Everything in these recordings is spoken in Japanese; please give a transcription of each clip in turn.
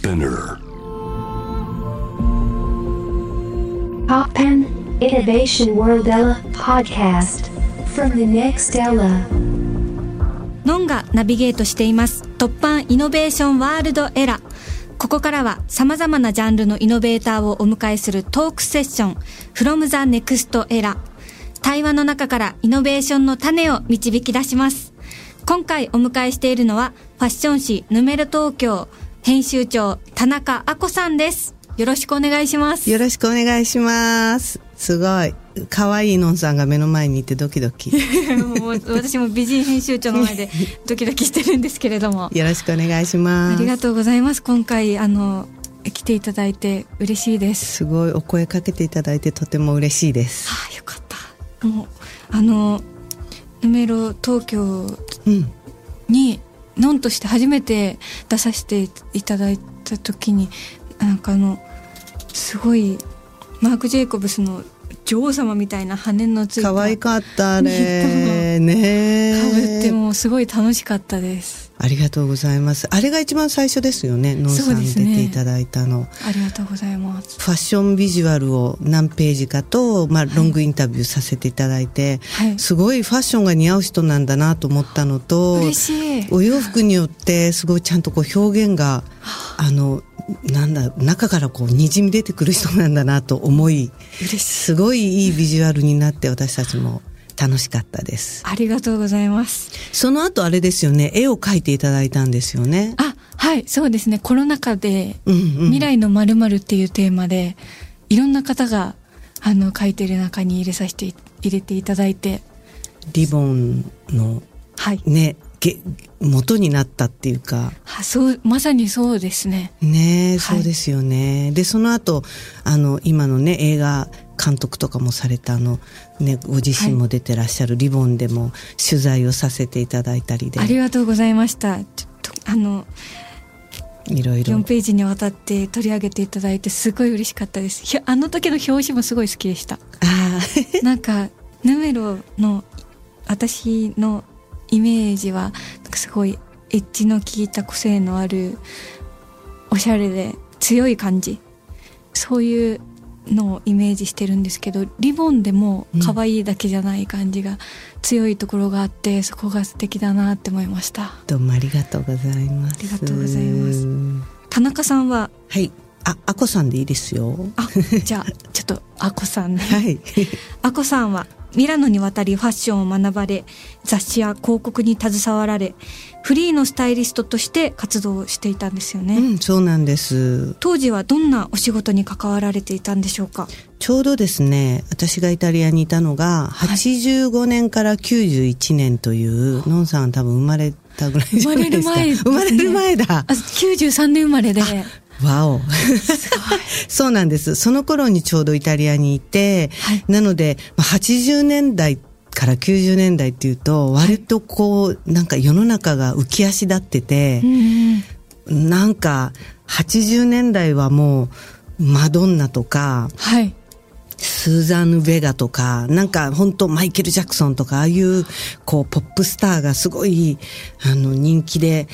Spinner. Poppen Innovation World Ella podcast. From the next Ella. ノンがナビゲートしています。突版イノベーションワールドエラここからは様々なジャンルのイノベーターをお迎えするトークセッション。From the next era 対話の中からイノベーションの種を導き出します。今回お迎えしているのはファッション誌ヌメロ東京編集長田中あこさんですよろしくお願いしますよろしくお願いします。すごい。可愛いのんさんが目の前にいてドキドキ。も う私も美人編集長の前で ドキドキしてるんですけれどもよろしくお願いします。ありがとうございます。今回、あの、来ていただいて嬉しいです。すごいお声かけていただいてとても嬉しいです。ああ、よかった。もう、あの、ヌメロ東京うん。に、ノンとして初めて出させていただいた時に、なんかあの、すごい、マーク・ジェイコブスの女王様みたいな羽のついた。可愛かったあれ。もうすごい楽しかったです。ありがとうございます。あれが一番最初ですよね。のんさん出ていただいたの。ありがとうございます。ファッションビジュアルを何ページかと、まあ、ロングインタビューさせていただいて、はい。すごいファッションが似合う人なんだなと思ったのと、嬉しい。お洋服によってすごいちゃんとこう表現があのなんだ中からこうにじみ出てくる人なんだなと思いい。すごいいいビジュアルになって私たちも楽しかったですありがとうございます。その後あれですよね絵を描いていただいたんですよねあ、はい、そうですね。コロナ禍で、うんうん未来の〇〇っていうテーマで、いろんな方が、あの、書いてる中に入れさせてい、入れていただいて、リボンのはい。ねげ元になったっていうかはそう、まさにそうですね。ねえ、はいそうですよね。で、その後、あの、今のね、映画監督とかもされた、あの、ね、ご自身も出てらっしゃるリボンでも取材をさせていただいたりであ、りがとうございました。ちょっと、あの、4いろいろ。ページにわたって取り上げていただいて、すごい嬉しかったです。ひあの時の表紙もすごい好きでした。ああ、なんか、ヌメロの、私のイメージは、なんかすごい、エッジの効いた個性のある、おしゃれで強い感じ。そういうのをイメージしてるんですけど、リボンでも可愛いだけじゃない感じが強いところがあって、そこが素敵だなって思いました。どうもありがとうございます。ありがとうございます田中さんは、はい。あ、あこさんでいいですよ。あ、じゃあ、ちょっと、あこさんね。はい。アコさんは？ミラノに渡りファッションを学ばれ雑誌や広告に携わられフリーのスタイリストとして活動していたんですよね、うん、そうなんです。当時はどんなお仕事に関わられていたんでしょうか？ちょうどですね、私がイタリアにいたのが、85年から91年という、のんさんは多分生まれたぐらいじゃないですか。生生まれる前だあ。93年生まれでわお。そうなんです。その頃にちょうどイタリアにいて、はい。なので、まあ80年代から90年代っていうと、割とこう、なんか世の中が浮き足立っててう、んうんなんか80年代はもう、マドンナとか、はい。スーザンヌ・ベガとか、なんか本当マイケル・ジャクソンとか、ああいう、こう、ポップスターがすごい、あの、人気で、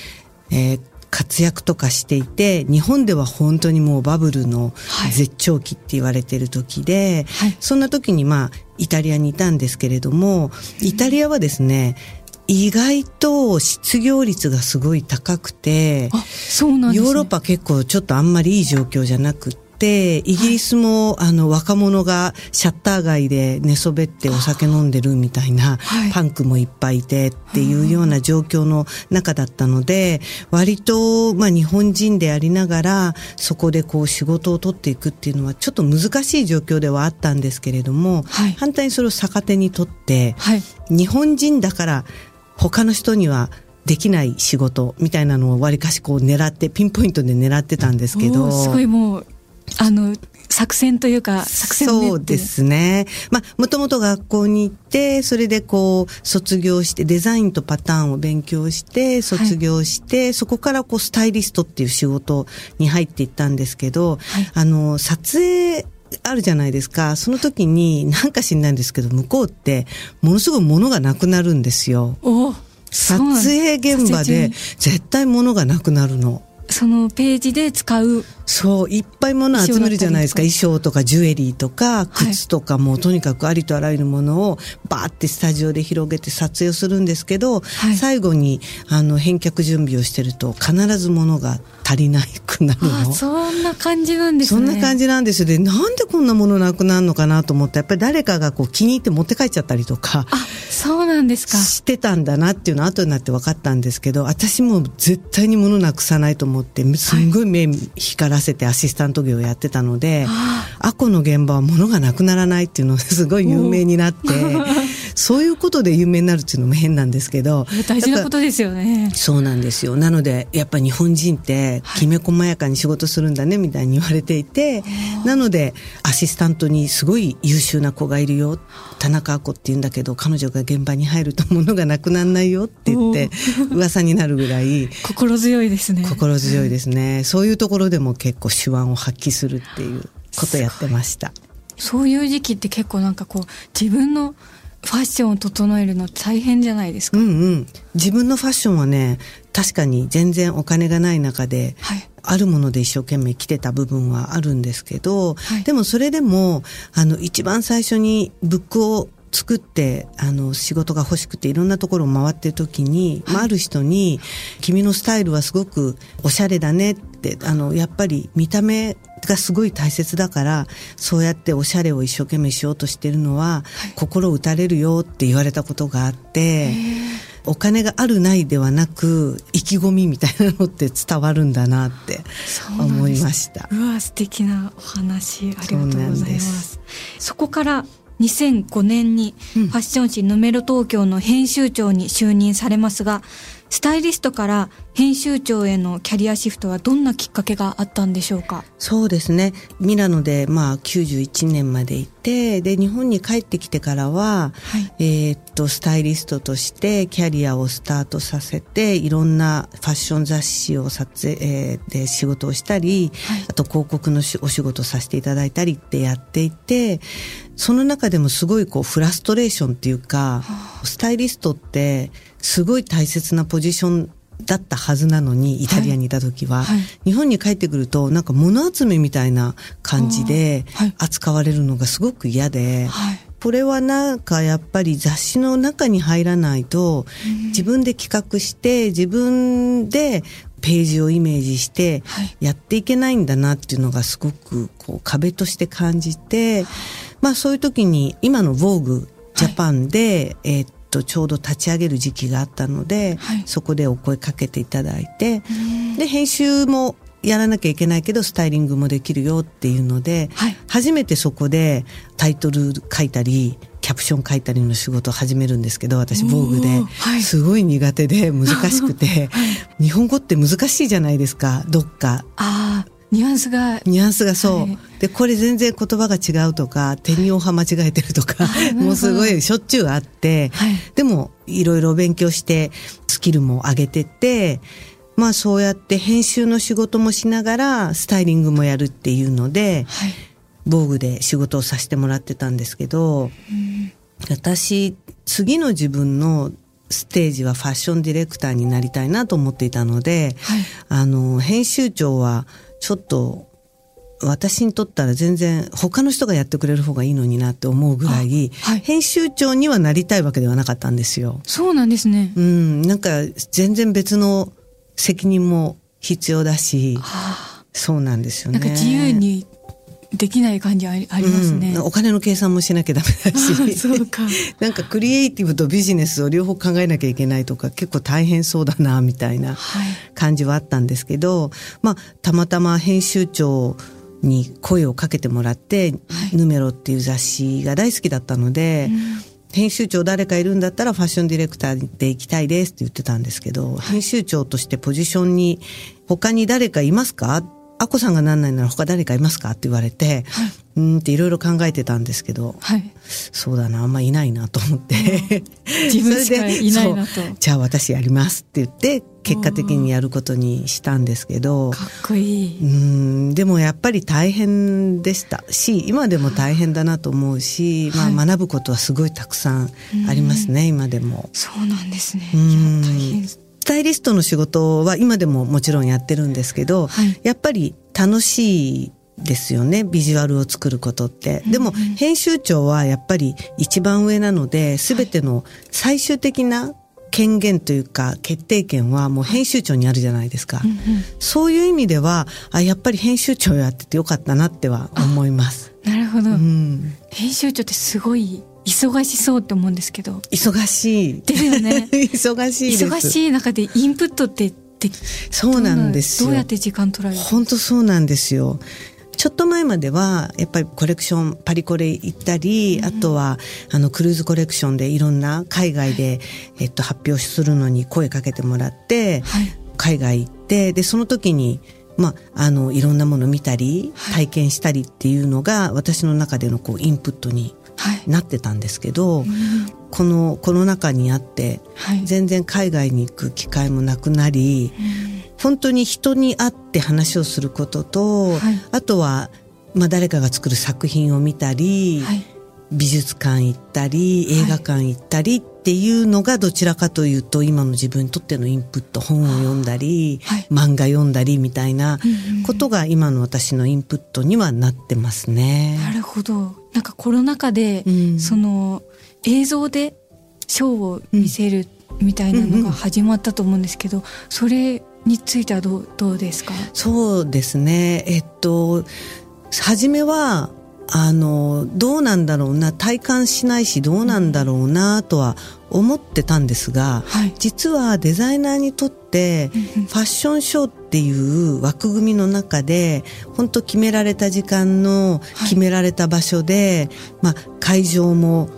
えー活躍とかしていて、日本では本当にもうバブルのはい。絶頂期って言われてる時で、はい。そんな時にまあ、イタリアにいたんですけれども、イタリアはですね、意外と失業率がすごい高くて、ね、ヨーロッパ結構ちょっとあんまりいい状況じゃなくって、イギリスも、あの若者がシャッター街で寝そべってお酒飲んでるみたいな、はい。パンクもいっぱいいてっていうような状況の中だったので、割とまあ日本人でありながら、そこでこう仕事を取っていくっていうのはちょっと難しい状況ではあったんですけれども、はい。反対にそれを逆手にとって、はい。日本人だから他の人にはできない仕事みたいなのをわりかしこう狙ってピンポイントで狙ってたんですけどすごいもうあの作戦というか作戦そうですね。まあ、もともと学校に行って、それでこう、卒業して、デザインとパターンを勉強して、卒業して、そこからこう、スタイリストっていう仕事に入っていったんですけど、はいあの、撮影、あるじゃないですか。その時に、なんか知んないんですけど、向こうって、ものすごい物がなくなるんですよ。撮影現場で絶対物がなくなるの。そのページで使うそういっぱいもの集めるじゃないですか。衣装とか。ジュエリーとか靴とかも、はい、とにかくありとあらゆるものをバーってスタジオで広げて撮影をするんですけど、はい、最後にあの返却準備をしてると必ずものが足りなくなるの？そんな感じなんですね。そんな感じなんですよ。でなんでこんなものなくなるのかなと思ってやっぱり誰かがこう気に入って持って帰っちゃったりとかあそうなんですか。してたんだなっていうのは後になって分かったんですけど私も絶対に物なくさないと思ってすんごい目光らせてアシスタント業をやってたので、はい、アコの現場は物がなくならないっていうのがすごい有名になって そういうことで有名になるっていうのも変なんですけど大事なことですよね。そうなんですよ。なのでやっぱ日本人ってきめ細やかに仕事するんだねみたいに言われていて、はい、なのでアシスタントにすごい優秀な子がいるよ田中亜子って言うんだけど彼女が現場に入ると物がなくならないよって言って噂になるぐらい心強いですね。心強いですね、そういうところでも結構手腕を発揮するっていうことやってました。そういう時期って結構なんかこう自分のファッションを整えるの大変じゃないですか？うんうん。自分のファッションはね、確かに全然お金がない中で、はい、あるもので一生懸命着てた部分はあるんですけど、はい、でもそれでも、あの、一番最初にブックを作ってあの仕事が欲しくていろんなところを回ってる時に、はい、まあ、ある人に「君のスタイルはすごくおしゃれだね」ってあのやっぱり見た目がすごい大切だからそうやっておしゃれを一生懸命しようとしてるのは、はい、心打たれるよって言われたことがあって。お金があるないではなく意気込みみたいなのって 伝わるんだなって思いました。うわ素敵なお話ありがとうございます。そこから2005年にファッション誌ヌメロ東京の編集長に就任されますが、スタイリストから編集長へのキャリアシフトはどんなきっかけがあったんでしょうか？そうですね。ミラノでまあ91年までいてで日本に帰ってきてからは、はい、えー、っとスタイリストとしてキャリアをスタートさせていろんなファッション雑誌を撮影、えー、で仕事をしたり、はい、あと広告のお仕事させていただいたりってやっていてその中でもすごいこうフラストレーションっていうか、スタイリストってすごい大切なポジションだったはずなのにイタリアにいた時は、はい。はい、日本に帰ってくるとなんか物集めみたいな感じで扱われるのがすごく嫌で、はい、これはなんかやっぱり雑誌の中に入らないと自分で企画して自分でページをイメージしてやっていけないんだなっていうのがすごくこう壁として感じて、まあそういう時に今の Vogue ジャパンで、えっとちょうど立ち上げる時期があったので、はい、そこでお声かけていただいてで編集もやらなきゃいけないけどスタイリングもできるよっていうので、はい、初めてそこでタイトル書いたりキャプション書いたりの仕事を始めるんですけど私防具で、はい、すごい苦手で難しくて、日本語って難しいじゃないですか。どっか。あニュアンスが。ニュアンスがそう、はい、でこれ全然言葉が違うとか手におは間違えてるとか、はい、もうすごいしょっちゅうあって、はい、でもいろいろ勉強してスキルも上げてってまあそうやって編集の仕事もしながらスタイリングもやるっていうので、はい、防具で仕事をさせてもらってたんですけど、私次の自分のステージはファッションディレクターになりたいなと思っていたので、はい、あの編集長はちょっと私にとったら全然他の人がやってくれる方がいいのになって思うぐらい、はい、編集長にはなりたいわけではなかったんですよ。そうなんですね。うん、なんか全然別の責任も必要だし、はあ、そうなんですよね。なんか自由にできない感じありますね、うん、お金の計算もしなきゃダメだし。そうか。なんかクリエイティブとビジネスを両方考えなきゃいけないとか結構大変そうだなみたいな感じはあったんですけど、はい、まあたまたま編集長に声をかけてもらって「はい、ヌメロ」っていう雑誌が大好きだったので、うん。編集長誰かいるんだったらファッションディレクターで行きたいですって言ってたんですけど、はい、編集長としてポジションに他に誰かいますか？アコさんがなんないなら他誰かいますか？って言われて、はい、うんっていろいろ考えてたんですけど、はい、そうだなあんまいないなと思って。自分しかいないなと。じゃあ私やりますって言って結果的にやることにしたんですけどかっこいい。うんでもやっぱり大変でした。し今でも大変だなと思うし、はい、まあ、学ぶことはすごいたくさんありますね、今でも。そうなんですね。いや大変タイリストの仕事は今でももちろんやってるんですけど、はいやっぱり楽しいですよね、ビジュアルを作ることって。でも、編集長はやっぱり一番上なので、すべての最終的な権限というか、決定権はもう編集長にあるじゃないですか。そういう意味では、あ、やっぱり編集長やっててよかったなっては思います。なるほど、うん。編集長ってすごい忙しそうって思うんですけど忙しい。ですよね 忙しい。忙しい中でインプットってでそうなんですよ。どうやって時間取られる？本当そうなんですよ。ちょっと前までは、やっぱりコレクション、パリコレ行ったり、あとは、あの、クルーズコレクションでいろんな海外で、えっと、発表するのに声かけてもらって、はい海外行って、で、その時に、まあ、あの、いろんなもの見たり、体験したりっていうのが、私の中でのこう、インプットにはいなってたんですけど、このコロナ禍にあって、はい。全然海外に行く機会もなくなり、本当に人に会って話をすることと、はい。あとは、まあ、誰かが作る作品を見たり、はい。美術館行ったり映画館行ったりっていうのがどちらかというと今の自分にとってのインプット本を読んだり、はい。漫画読んだりみたいなうんうん。ことが今の私のインプットにはなってますね。なるほどなんかコロナ禍で、うん。その映像でショーを見せるみたいなのが始まったと思うんですけど、それについてはどうどうですか？そうですね。えっと、初めは、あの、どうなんだろうな、体感しないしどうなんだろうな、とは思ってたんですが、はい。実はデザイナーにとって、ファッションショーっていう枠組みの中で、本当決められた時間の決められた場所で、まあ会場も、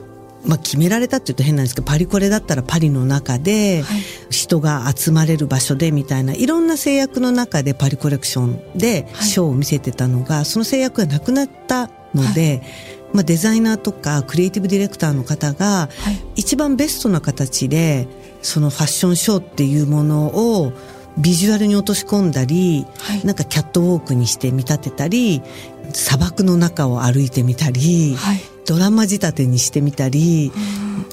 まあ決められたって言うと変なんですけど、パリコレだったらパリの中で、はい。人が集まれる場所でみたいないろんな制約の中でパリコレクションではい。ショーを見せてたのが、その制約がなくなったので、まあデザイナーとかクリエイティブディレクターの方がはい。一番ベストな形でそのファッションショーっていうものをビジュアルに落とし込んだり、はい。なんかキャットウォークにして見立てたり砂漠の中を歩いてみたり、はい。ドラマ仕立てにしてみたり、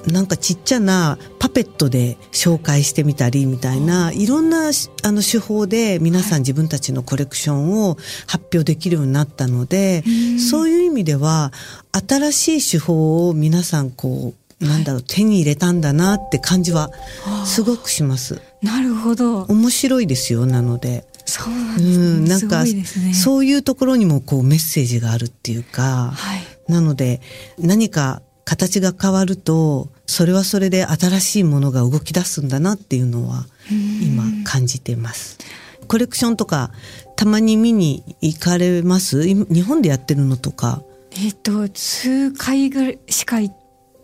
なんかちっちゃなパペットで紹介してみたりみたいな、いろんなしあの手法で皆さん自分たちのコレクションを発表できるようになったので、そういう意味では、新しい手法を皆さんこう、なんだろう、手に入れたんだなって感じはすごくします。なるほど。面白いですよ、なので。そうなんうですね、ん、なんか、すごいですね。そういうところにもこうメッセージがあるっていうか、はい。なので、何か形が変わると、それはそれで新しいものが動き出すんだなっていうのは、今感じてます。コレクションとか、たまに見に行かれます？今日本でやってるのとか？えっ、と数回ぐらいしか行っ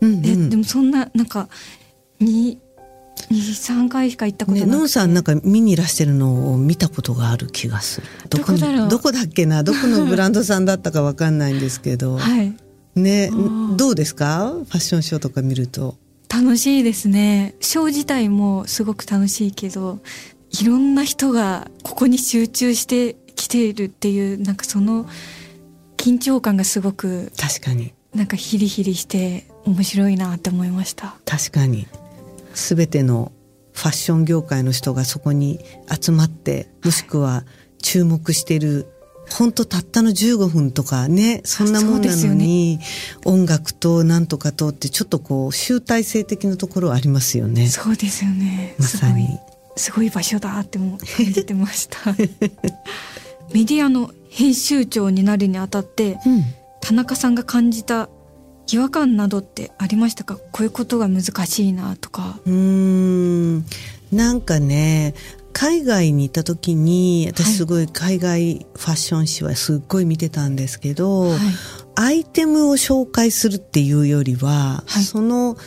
うんうんえでもそんななんかに23回しか行ったことなね、くて、ノンさんなんか見にいらしてるのを見たことがある気がする。どこだろう？どこだっけな？どこのブランドさんだったかわかんないんですけど。はいねー、どうですか？ファッションショーとか見ると。楽しいですねショー自体もすごく楽しいけどいろんな人がここに集中してきているっていうなんかその緊張感がすごく確かに。なんかヒリヒリして面白いなって思いました確かに。すべてのファッション業界の人がそこに集まって、もしくは注目している、本当たったの15分とかね、そんなもんなのに、音楽となんとかとってちょっとこう集大成的なところはありますよね。そうですよね。まさに。すごい場所だっても感じてました。メディアの編集長になるにあたってうん。田中さんが感じた違和感などってありましたか？こういうことが難しいなとか。うーん。なんかね海外に行った時にはい。私すごい海外ファッション誌はすっごい見てたんですけど、はい。アイテムを紹介するっていうよりは、はい。その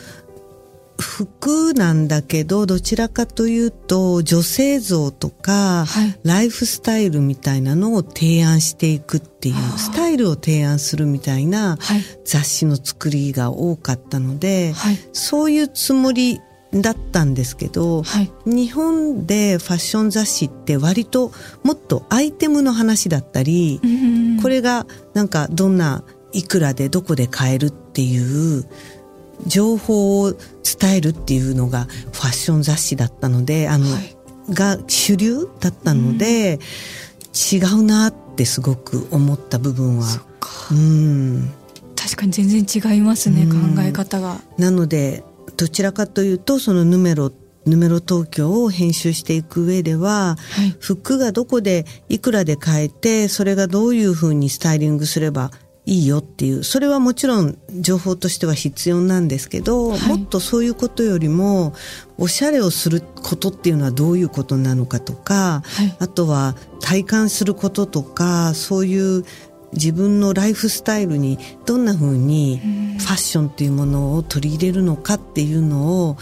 服なんだけどどちらかというと女性像とか、はい。ライフスタイルみたいなのを提案していくっていうスタイルを提案するみたいなはい。雑誌の作りが多かったので、はい。そういうつもりだったんですけど、はい。日本でファッション雑誌って割ともっとアイテムの話だったり、うんこれがなんかどんないくらでどこで買えるっていう情報を伝えるっていうのがファッション雑誌だったので、あの、はい。が主流だったので、違うなってすごく思った部分は。うん。確かに全然違いますね、うん。考え方が。なのでどちらかというとそのヌメロヌメロ東京を編集していく上でははい。服がどこでいくらで買えてそれがどういうふうにスタイリングすればいいよっていうそれはもちろん情報としては必要なんですけど、はい。もっとそういうことよりもおしゃれをすることっていうのはどういうことなのかとか、はい。あとは体感することとかそういう自分のライフスタイルにどんな風にファッションっていうものを取り入れるのかっていうのを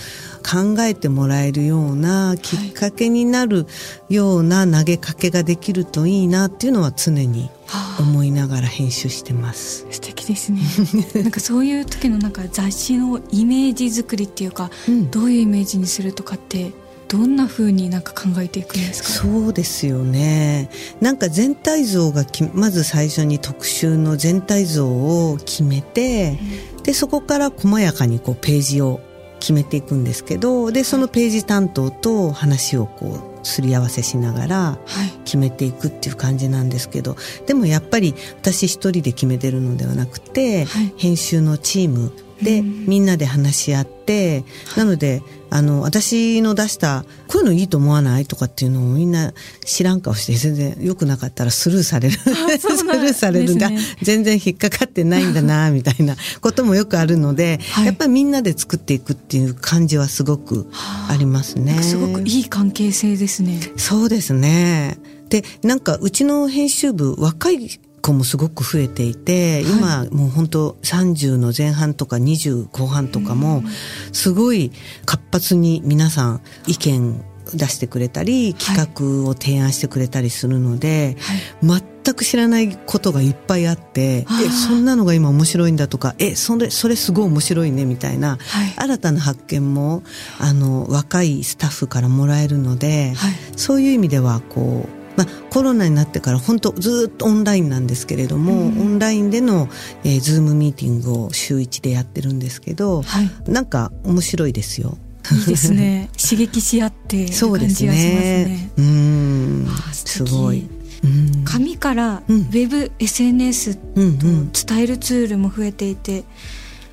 考えてもらえるようなきっかけになるような投げかけができるといいなっていうのは常にはあ思いながら編集してます。素敵ですね。なんかそういう時のなんか雑誌のイメージ作りっていうか、うん。どういうイメージにするとかってどんな風になんか考えていくんですか？そうですよね。なんか全体像がきまず最初に特集の全体像を決めて、でそこから細やかにこうページを決めていくんですけどでそのページ担当と話をこうすり合わせしながらはい。決めていくっていう感じなんですけどでもやっぱり私一人で決めてるのではなくて、はい。編集のチームでうん。みんなで話し合って、なのであの私の出したこういうのいいと思わないとかっていうのをみんな知らん顔して全然良くなかったらスルーされる。スルーされるんだ、ですね全然引っかかってないんだなみたいなこともよくあるので、はい。やっぱりみんなで作っていくっていう感じはすごくあ。りますね。すごくいい関係性ですね。そうですね。で、なんかうちの編集部若い子もすごく増えていて、今もう本当30の前半とか20後半とかもすごい活発に皆さん意見出してくれたり企画を提案してくれたりするので、全く知らないことがいっぱいあって、え、そんなのが今面白いんだとか、え、それ、それすごい面白いねみたいな、はい。新たな発見も、あの、若いスタッフからもらえるので、はい。そういう意味ではこう、まあ、コロナになってから本当ずっとオンラインなんですけれども、うん。オンラインでの、えー、ズームミーティングを週1でやってるんですけど、はい。なんか面白いですよ。いいですね。刺激し合っているそうです感じがしますね。ね。うん。あー、素敵。すごい。うん、紙からうん。ウェブ、SNS うんうとん。伝えるツールも増えていて、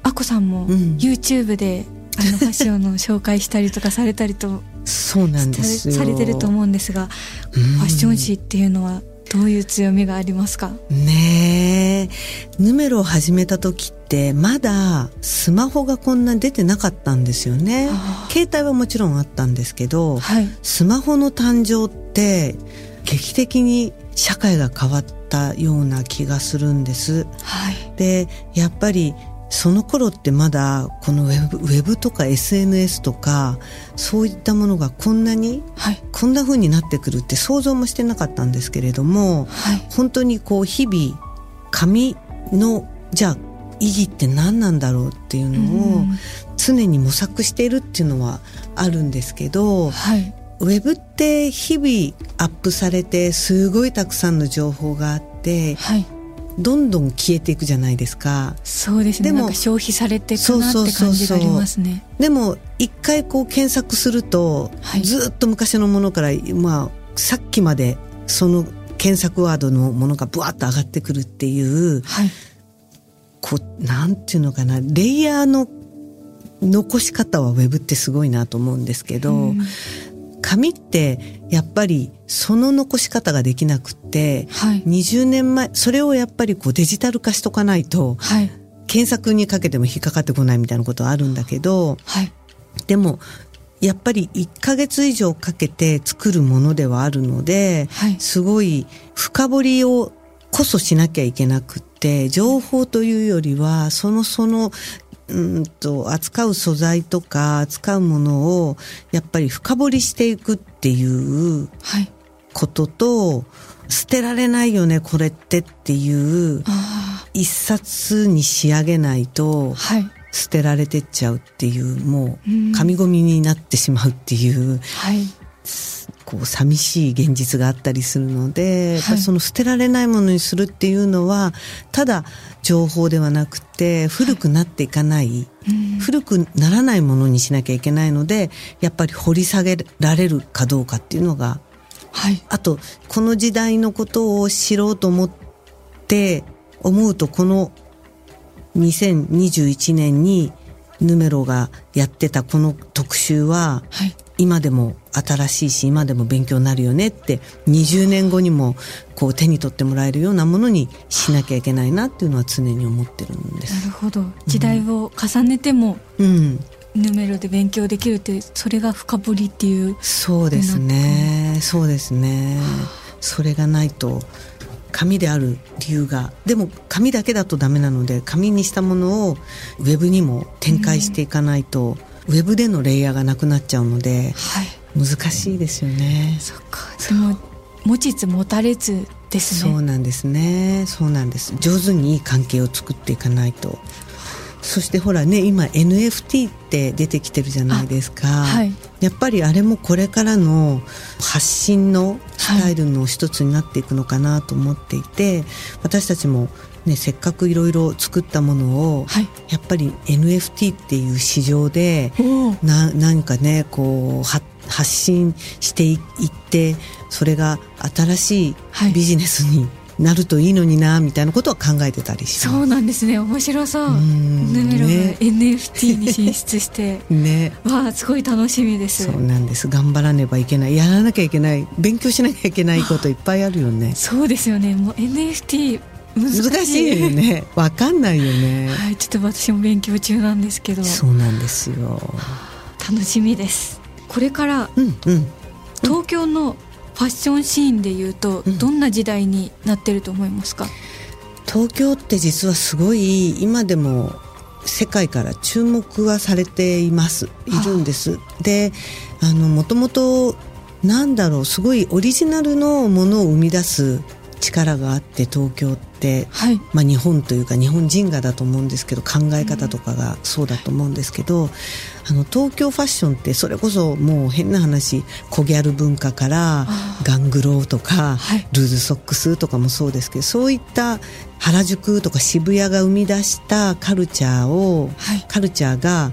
あこさんもうん。YouTube であのファッションの紹介したりとかされたりとそうなんですよ。されてると思うんですが、うんファッション誌っていうのはどういう強みがありますか？ねえ。ヌメロを始めた時って、まだスマホがこんな出てなかったんですよね携帯はもちろんあったんですけど、はいスマホの誕生って、劇的に社会が変わったような気がするんです。はいで、やっぱり、その頃ってまだこのウェブウェブとか SNS とかそういったものがこんなにはい。こんな風になってくるって想像もしてなかったんですけれども、はい。本当にこう日々紙のじゃあ意義って何なんだろうっていうのをうん。常に模索しているっていうのはあるんですけどはい。ウェブって日々アップされてすごいたくさんの情報があってはいどんどん消えていくじゃないですか。そうですね。でも消費されていくなって感じがありますね。でも一回こう検索すると、はい。ずっと昔のものからまあさっきまでその検索ワードのものがブワッと上がってくるっていうはい。こうなんていうのかな。レイヤーの残し方はウェブってすごいなと思うんですけど、うん紙ってやっぱりその残し方ができなくってはい。20年前それをやっぱりこうデジタル化しとかないとはい。検索にかけても引っかかってこないみたいなことはあるんだけどはい。でもやっぱり1ヶ月以上かけて作るものではあるので、はい。すごい深掘りをこそしなきゃいけなくって情報というよりはそのそのうんと扱う素材とか扱うものをやっぱり深掘りしていくっていうはいことと捨てられないよねこれってっていうあ一冊に仕上げないとあはい。捨てられてっちゃうっていうもうん。う紙ゴミになってしまうっていうはいこう寂しい現実があったりするので、やっぱりその捨てられないものにするっていうのはただ情報ではなくて古くなっていかない、古くならないものにしなきゃいけないのでやっぱり掘り下げられるかどうかっていうのがはい。あとこの時代のことを知ろうと思って思うとこの2021年にヌメロがやってたこの特集ははい今でも新しいし今でも勉強になるよねって20年後にもこう手に取ってもらえるようなものにしなきゃいけないなっていうのは常に思ってるんでなす。るほど。時代を重ねてもうん、ヌメロで勉強できるってそれが深掘りっていう。そうですね。そうですね。それがないと紙である理由がでも紙だけだとダメなので紙にしたものをウェブにも展開していかないと、ウェブでのレイヤーがなくなっちゃうのではい。難しいですよね。そっか。でも持ちつ持たれつですね。そうなんですね。そうなんです。上手にいい関係を作っていかないと。そしてほらね今 NFT って出てきてるじゃないですか、はい。やっぱりあれもこれからの発信のスタイルの一つになっていくのかなと思っていて、私たちも、ね、せっかくいろいろ作ったものを、はい。やっぱり NFT っていう市場でおおな何かねこうは発信していってそれが新しいはい。ビジネスになるといいのになみたいなことは考えてたりします。そうなんですね。面白そう。うん。ヌメロ NFT に進出して。ね。わあすごい楽しみです。そうなんです。頑張らねばいけない。やらなきゃいけない。勉強しなきゃいけないこといっぱいあるよね。そうですよね。もう NFT 難しい。よね。わかんないよね。はいちょっと私も勉強中なんですけど。そうなんですよ。楽しみです。これからうんうん。東京のファッションシーンでいうと、うん。どんな時代になってると思いますか？東京って実はすごい今でも世界から注目はされています。いるんです。であのもともとなんだろうすごいオリジナルのものを生み出す力があって東京ってはい。まあ、日本というか日本人がだと思うんですけど考え方とかがそうだと思うんですけど、あの東京ファッションってそれこそもう変な話コギャル文化からガングローとか、はい。ルーズソックスとかもそうですけどそういった原宿とか渋谷が生み出したカルチャーを、はい。カルチャーが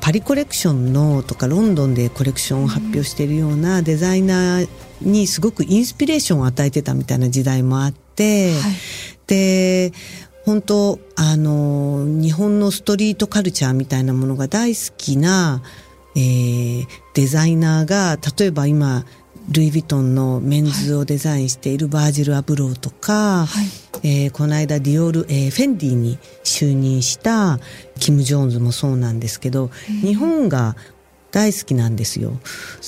パリコレクションのとかロンドンでコレクションを発表しているようなデザイナーにすごくインスピレーションを与えてたみたいな時代もあって、はい。で本当あの日本のストリートカルチャーみたいなものが大好きな、えーデザイナーが例えば今ルイ・ヴィトンのメンズをデザインしているバージル・アブローとか、はい。えーこの間ディオール、えーフェンディに就任したキム・ジョーンズもそうなんですけど、日本が大好きなんですよ。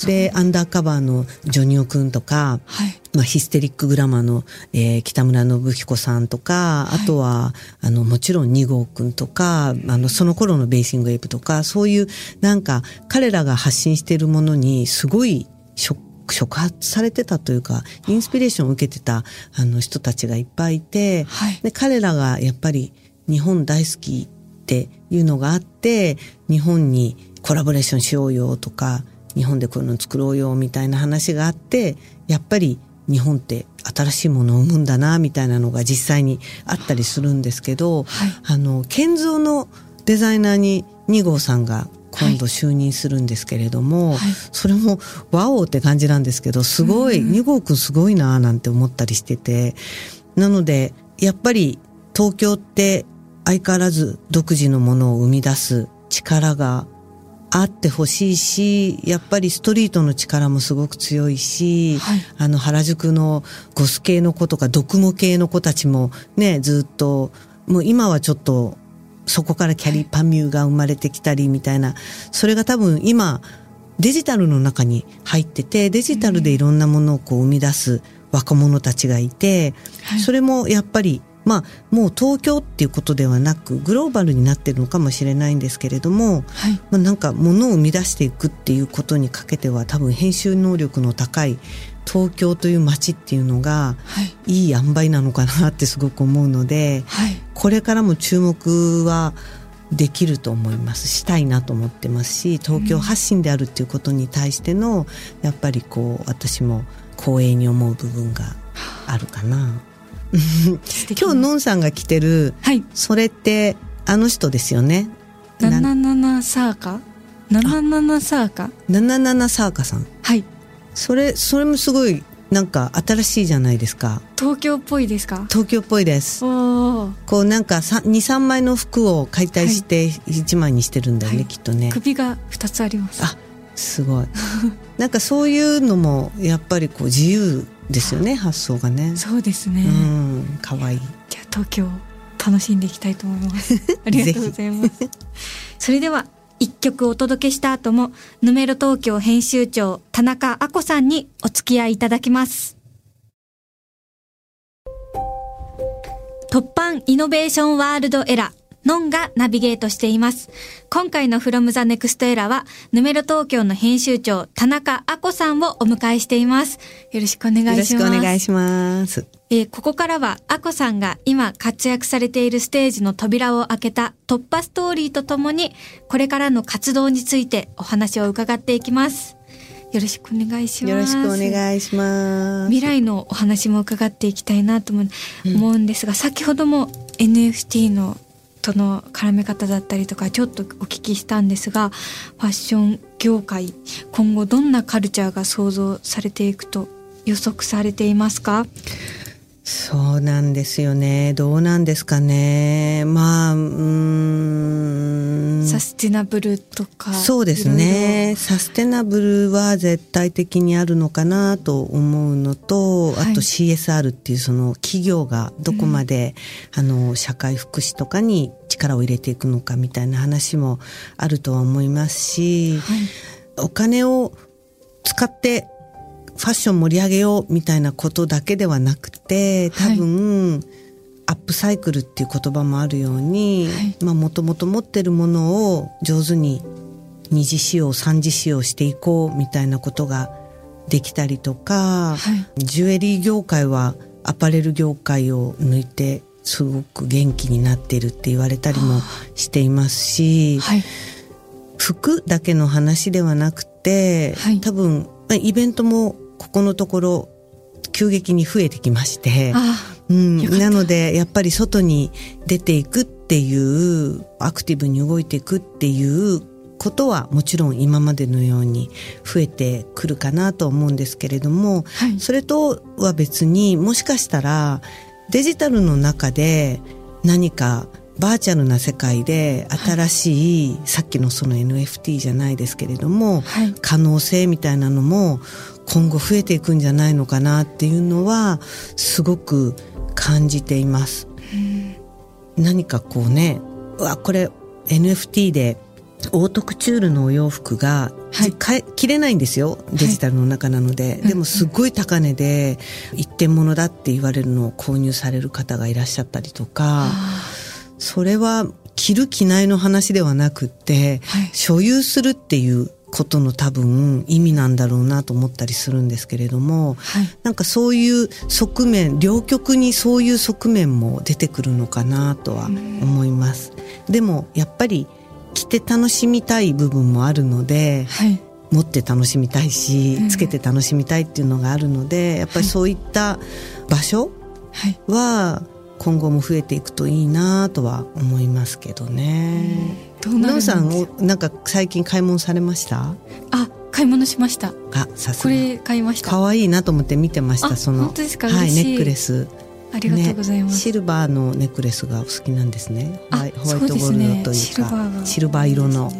で、アンダーカバーのジョニオくんとか、はい。まあ、ヒステリックグラマーの、えー北村信彦さんとか、はい。あとは、あの、もちろん2号くんとか、あの、その頃のベーシングエイプとか、そういう、なんか、彼らが発信しているものに、すごい触、触発されてたというか、インスピレーションを受けてた、あの、人たちがいっぱいいて、はい。で、彼らがやっぱり、日本大好きっていうのがあって、日本にコラボレーションしようよとか、日本でこういうの作ろうよみたいな話があって、やっぱり日本って新しいものを生むんだなみたいなのが実際にあったりするんですけど、はい。あの、建造のデザイナーに2号さんが今度就任するんですけれども、はい。それもワオって感じなんですけど、すごい、2号くんすごいななんて思ったりしてて、なので、やっぱり東京って相変わらず独自のものを生み出す力があってほしいし、やっぱりストリートの力もすごく強いし、はい。あの原宿のゴス系の子とかドクモ系の子たちもね、ずっと、もう今はちょっとそこからキャリーパミューが生まれてきたりみたいな、それが多分今デジタルの中に入ってて、デジタルでいろんなものをこう生み出す若者たちがいて、はい。それもやっぱり、まあ、もう東京っていうことではなく、グローバルになってるのかもしれないんですけれども、はい。まあ、なんか物を生み出していくっていうことにかけては多分編集能力の高い東京という街っていうのがはい。いい塩梅なのかなってすごく思うので、はい。これからも注目はできると思います。したいなと思ってますし東京発信であるっていうことに対してのやっぱりこう私も光栄に思う部分があるかな。今日のんさんが着てる、はいそれってあの人ですよね。ナなナナナサーカナナナナサーカナナナナサーカさん。はいそれそれもすごいなんか新しいじゃないですか。東京っぽいですか？東京っぽいです。こうなんか23枚の服を解体して1枚にしてるんだよね、はいきっとね。首が2つありますあすごい。なんかそういうのもやっぱりこう自由ですよね発想がね。そうですね、うん可愛い。じゃあ東京楽しんでいきたいと思います。ありがとうございます。それでは一曲お届けした後もヌメロ東京編集長田中あこさんにお付き合いいただきます。突版イノベーションワールドエラーノンがナビゲートしています。今回の From the Next Era は、ヌメロ東京の編集長、田中あこさんをお迎えしています。よろしくお願いします。よろしくお願いします。えーここからは、アコさんが今活躍されているステージの扉を開けた突破ストーリーとともに、これからの活動についてお話を伺っていきます。よろしくお願いします。よろしくお願いします。未来のお話も伺っていきたいなと思う思うんですが、先ほども NFT のその絡め方だったりとかちょっとお聞きしたんですがファッション業界今後どんなカルチャーが想像されていくと予測されていますか？そうなんですよね。どうなんですかね。まあ、うーん。サステナブルとかそうですね。サステナブルは絶対的にあるのかなと思うのと、はいあと CSR っていうその企業がどこまで、あの、社会福祉とかに力を入れていくのかみたいな話もあるとは思いますし、はいお金を使ってファッション盛り上げようみたいなことだけではなくて多分、アップサイクルっていう言葉もあるように、はい。まあもともと持ってるものを上手に二次使用三次使用していこうみたいなことができたりとか、はい。ジュエリー業界はアパレル業界を抜いてすごく元気になってるって言われたりもしていますし、はい。服だけの話ではなくて、はい。多分まあイベントもここのところ急激に増えてきまして、あうん。なのでやっぱり外に出ていくっていうアクティブに動いていくっていうことはもちろん今までのように増えてくるかなと思うんですけれども、はい。それとは別にもしかしたらデジタルの中で何かバーチャルな世界で新しい、さっきのその NFT じゃないですけれども、はい。可能性みたいなのも今後増えていくんじゃないのかなっていうのはすごく感じています。何かこうねうわこれ NFT でオートクチュールのお洋服が、はい。かえ着れないんですよデジタルの中なので、でもすごい高値で一点物だって言われるのを購入される方がいらっしゃったりとかそれは着る着ないの話ではなくって、はい。所有するっていうことの多分意味なんだろうなと思ったりするんですけれども、はい。なんかそういう側面両極にそういう側面も出てくるのかなとは思います。でもやっぱり着て楽しみたい部分もあるのではい。持って楽しみたいしうん。つけて楽しみたいっていうのがあるのでやっぱりそういった場所はい。は今後も増えていくといいなとは思いますけどね。なるんですのんさんおなんか最近買い物されました？あ買い物しました。あさすこがれ買いました。可愛いなと思って見てましたあその。本当ですか？はいネックレス。ありがとうございます、ね、シルバーのネックレスがお好きなんですね。ホあワイホワイトゴールドというシルバかーが。シルバー色の。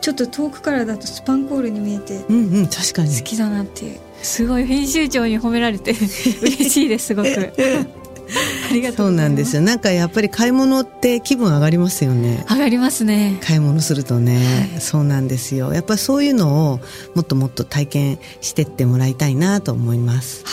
ちょっと遠くからだとスパンコールに見えて。うんうん確かに。好きだなっていう。すごい編集長に褒められて嬉しいですすごく。あ りがとそううござます。ないんですよ。なんかやっぱり買い物って気分上がりますよね。上がりますね。買い物するとね、はい。そうなんですよ。やっぱりそういうのをもっともっと体験してってもらいたいなと思います。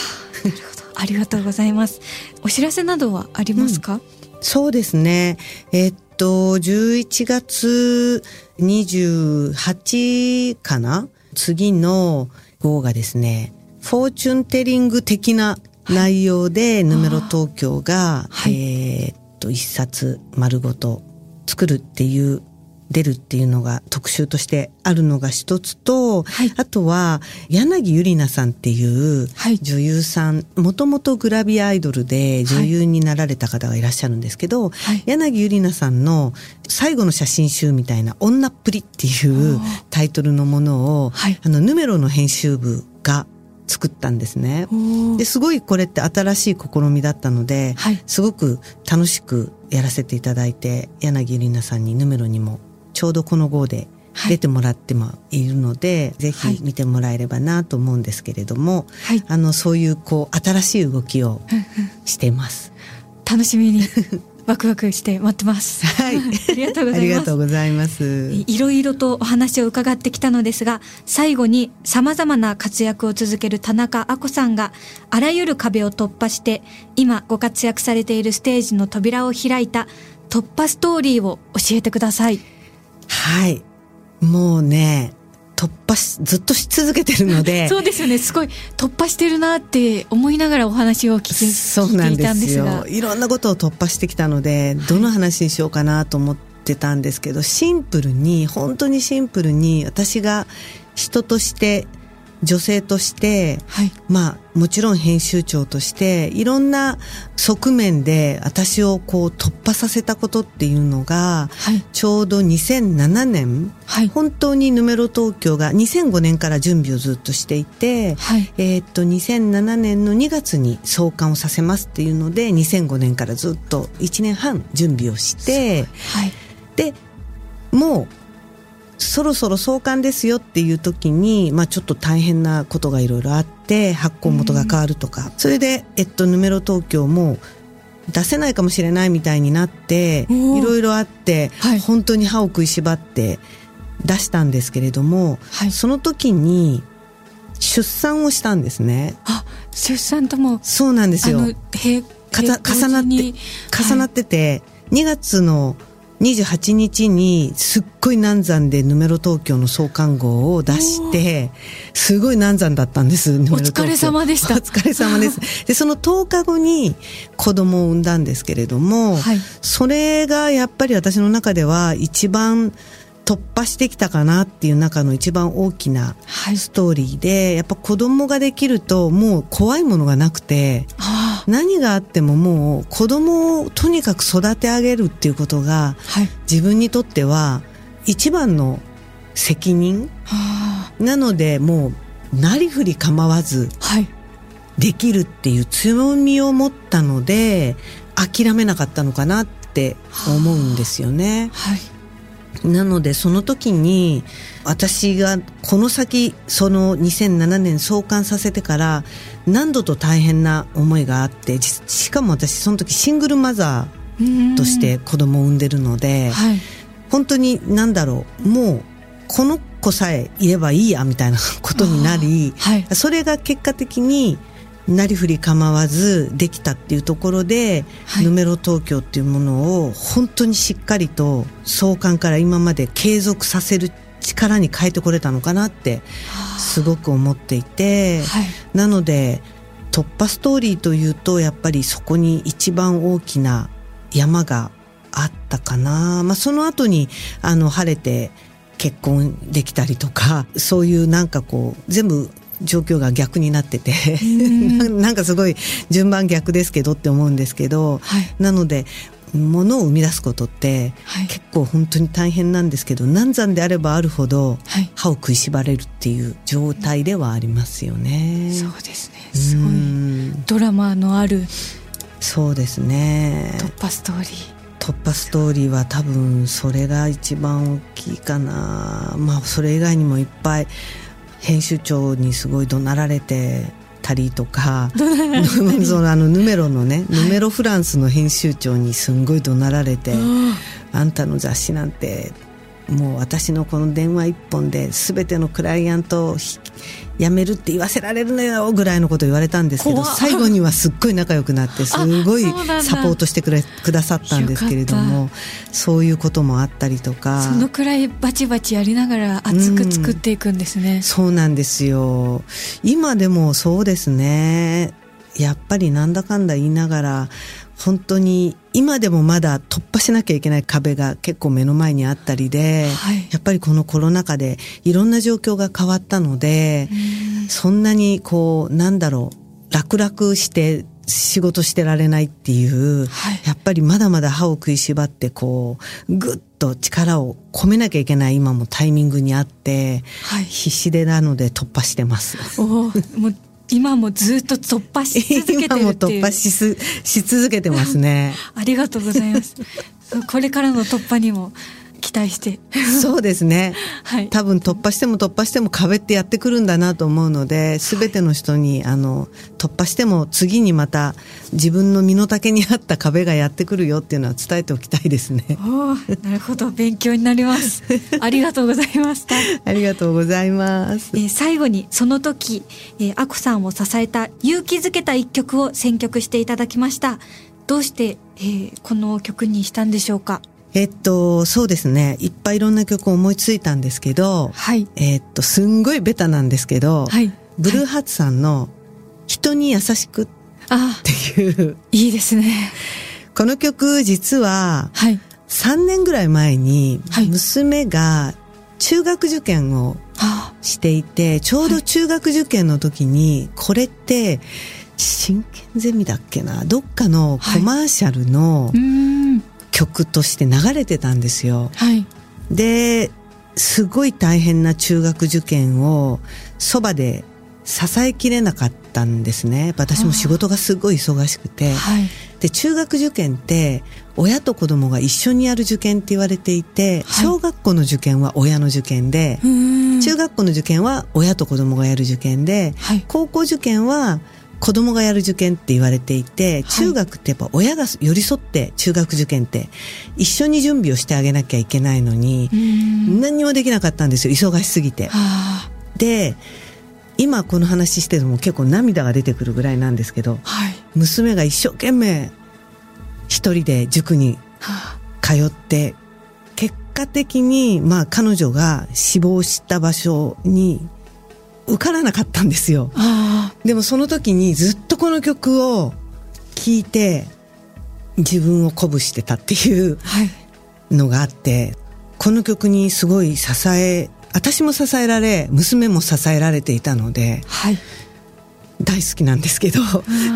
なるほど。ありがとうございます。お知らせなどはありますか、そうですね。えっと、11月28かな？次の号がですね、フォーチュンテリング的な内容で、ヌメロ東京が、はい。えーっと、一冊丸ごと作るっていう出るっていうのが特集としてあるのが一つと、はい。あとは柳ゆりなさんっていうはい。女優さん、もともとグラビアアイドルで女優になられた方がいらっしゃるんですけど、はい。柳ゆりなさんの最後の写真集みたいな「女っぷり」っていうタイトルのものを、はい。あのヌメロの編集部が作ったんですね。ですごいこれって新しい試みだったので、はい。すごく楽しくやらせていただいて柳ゆりなさんにヌメロにもちょうどこの号ではい。出てもらってもいるので、ぜはい。ひ見てもらえればなと思うんですけれども、はい。あのそういうこう新しい動きをしています。楽しみに ワクワクして待ってます。はい ありがとうございますありがとう。ございます。いろいろとお話を伺ってきたのですが、最後に様々な活躍を続ける田中亜子さんが、あらゆる壁を突破して、今ご活躍されているステージの扉を開いた突破ストーリーを教えてください。はい。もうね、突破し、ずっとし続けてるので、そうですよね。すごい突破してるなって思いながらお話を聞きそうなん聞いていたんでですよ。。いろんなことを突破してきたので、どの話にしようかなと思ってたんですけど、シンプルに、本当にシンプルに、私が人として、女性として、はい。まあ、もちろん編集長として、いろんな側面で私をこう突破させたことっていうのが、はい。ちょうど2007年、はい。本当にヌメロ東京が2005年から準備をずっとしていて、はい。えーっと2007年の2月に創刊をさせますっていうので2005年からずっと1年半準備をしてはい。でもうそろそろ創刊ですよっていう時に、まあ、ちょっと大変なことがいろいろあって発行元が変わるとか、それで、えっと、ヌメロ東京も出せないかもしれないみたいになっていろいろあって、はい。本当に歯を食いしばって出したんですけれども、はい。その時に出産をしたんですね。あ、出産とも、そうなんですよ。重なって重なってて、2月の28日にすっごい難産でヌメロ東京の創刊号を出して、すごい難産だったんです。お疲れ様でしたお疲れ様です。で、その10日後に子供を産んだんですけれども、はいそれがやっぱり私の中では一番突破してきたかなっていう中の一番大きなはいストーリーで、やっぱ子供ができるともう怖いものがなくて、あ何があってももう子供をとにかく育て上げるっていうことがあ、はい。自分にとっては一番の責任あなのでもうなりふり構わず。できるっていう強みを持ったので諦めなかったのかなって思うんですよね。はい。なのでその時に私がこの先その2007年創刊させてから何度と大変な思いがあってじしかも私その時シングルマザーとして子供を産んでるのではい。本当に何だろうもうこの子さえいればいいやみたいなことになりはい。それが結果的になりふり構わずできたっていうところで、はいヌメロ東京っていうものを本当にしっかりと創刊から今まで継続させる力に変えてこれたのかなってすごく思っていて、はい。なので突破ストーリーというとやっぱりそこに一番大きな山があったかな。まあその後にあの晴れて結婚できたりとか、そういうなんかこう全部状況が逆になってて、なんかすごい順番逆ですけどって思うんですけど、はい。なので物を生み出すことってはい。結構本当に大変なんですけど難産であればあるほどはい。歯を食いしばれるっていう状態ではありますよね。そうですね。すごうい。んドラマのあるそうですね突破ストーリー。突破ストーリーは多分それが一番大きいかなまあそれ以外にもいっぱい編集長にすごい怒鳴られてたりとかそのあのヌメロのね、ヌメロフランスの編集長にすんごい怒鳴られて、あんたの雑誌なんてもう私のこの電話一本で全てのクライアントをひ辞めるって言わせられるのよぐらいのこと言われたんですけど最後にはすっごい仲良くなって すごいサポートしてくれくださったんですけれどよもそういうこともあったりとか。そのくらいバチバチやりながら熱く作っていくんですね。そうなんですよ。今でもそうですね。やっぱりなんだかんだ言いながら、本当に今でもまだ突破しなきゃいけない壁が結構目の前にあったりで、はい。やっぱりこのコロナ禍でいろんな状況が変わったので、そんなにこう、なんだろう、楽々して仕事してられないっていう、はい。やっぱりまだまだ歯を食いしばってこう、ぐっと力を込めなきゃいけない今もタイミングにあって、はい。必死でなので突破してます。おーもう今もずっと突破し続けてるっていう突破しすし続けてますね。ありがとうございますこれからの突破にも期待して。そうですね。はい。多分突破しても突破しても壁ってやってくるんだなと思うので、すべての人に、あの、突破しても次にまた自分の身の丈に合った壁がやってくるよっていうのは伝えておきたいですね。なるほど。勉強になります。ありがとうございました。ありがとうございます。えー最後にその時、えー、アコさんを支えた勇気づけた一曲を選曲していただきました。どうして、えーこの曲にしたんでしょうか？えっと、そうですね。いっぱいいろんな曲を思いついたんですけど、はい。えっと、すんごいベタなんですけど、はい。ブルーハーツさんの人に優しくっあていう、いいですね。この曲実ははい。3年ぐらい前にはい。娘が中学受験をあ。していて、ちょうど中学受験の時に、これって、真剣ゼミだっけな？どっかのコマーシャルのうーん曲として流れてたんですよ。はいで、すごい大変な中学受験をそばで支えきれなかったんですね。私も仕事がすごい忙しくて。はいで、中学受験って親と子供が一緒にやる受験って言われていて、はい小学校の受験は親の受験で、中学校の受験は親と子供がやる受験で、はい高校受験は子供がやる受験って言われていて、中学ってやっぱ親が寄り添って中学受験って一緒に準備をしてあげなきゃいけないのに何にもできなかったんですよ、忙しすぎて。あ。で、今この話してても結構涙が出てくるぐらいなんですけど、ーはい。娘が一生懸命一人で塾には通って、結果的に、まあ彼女が死亡した場所に受からなかったんですよ。あでもその時にずっとこの曲を聴いて自分を鼓舞してたっていうのがあって、この曲にすごい支え、私も支えられ、娘も支えられていたので、はい。大好きなんですけど、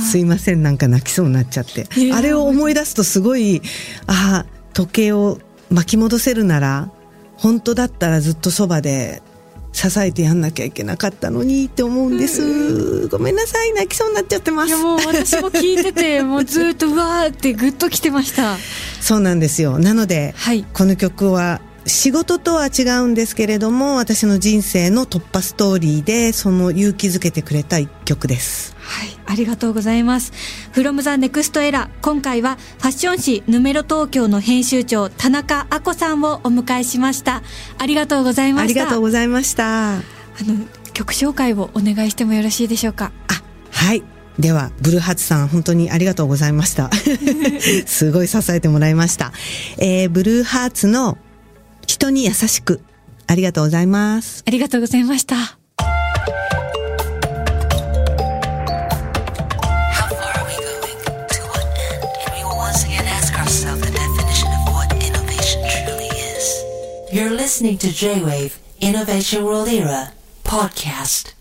すいません、なんか泣きそうになっちゃって。あれを思い出すとすごい、ああ、時計を巻き戻せるなら、本当だったらずっとそばで支えてやんなきゃいけなかったのにって思うんです。ごめんなさい、泣きそうになっちゃってますいや。もう私も聞いてて もうずっとうわーってグッときてましたそうなんですよ。なので、はいこの曲は仕事とは違うんですけれども、私の人生の突破ストーリーで、その勇気づけてくれた一曲です。はい、ありがとうございます。from the next era 今回はファッション誌ヌメロ東京の編集長田中亜子さんをお迎えしました。ありがとうございました。ありがとうございました。あの曲紹介をお願いしてもよろしいでしょうか？あ、はい。では、ブルーハーツさん、本当にありがとうございました。すごい支えてもらいました。えー、ブルーハーツの人に優しく、ありがとうございます。ありがとうございました。How far are we going? To what end? And we will once again ask ourselves the definition of what innovation truly is. You're listening to J-Wave Innovation World Era podcast.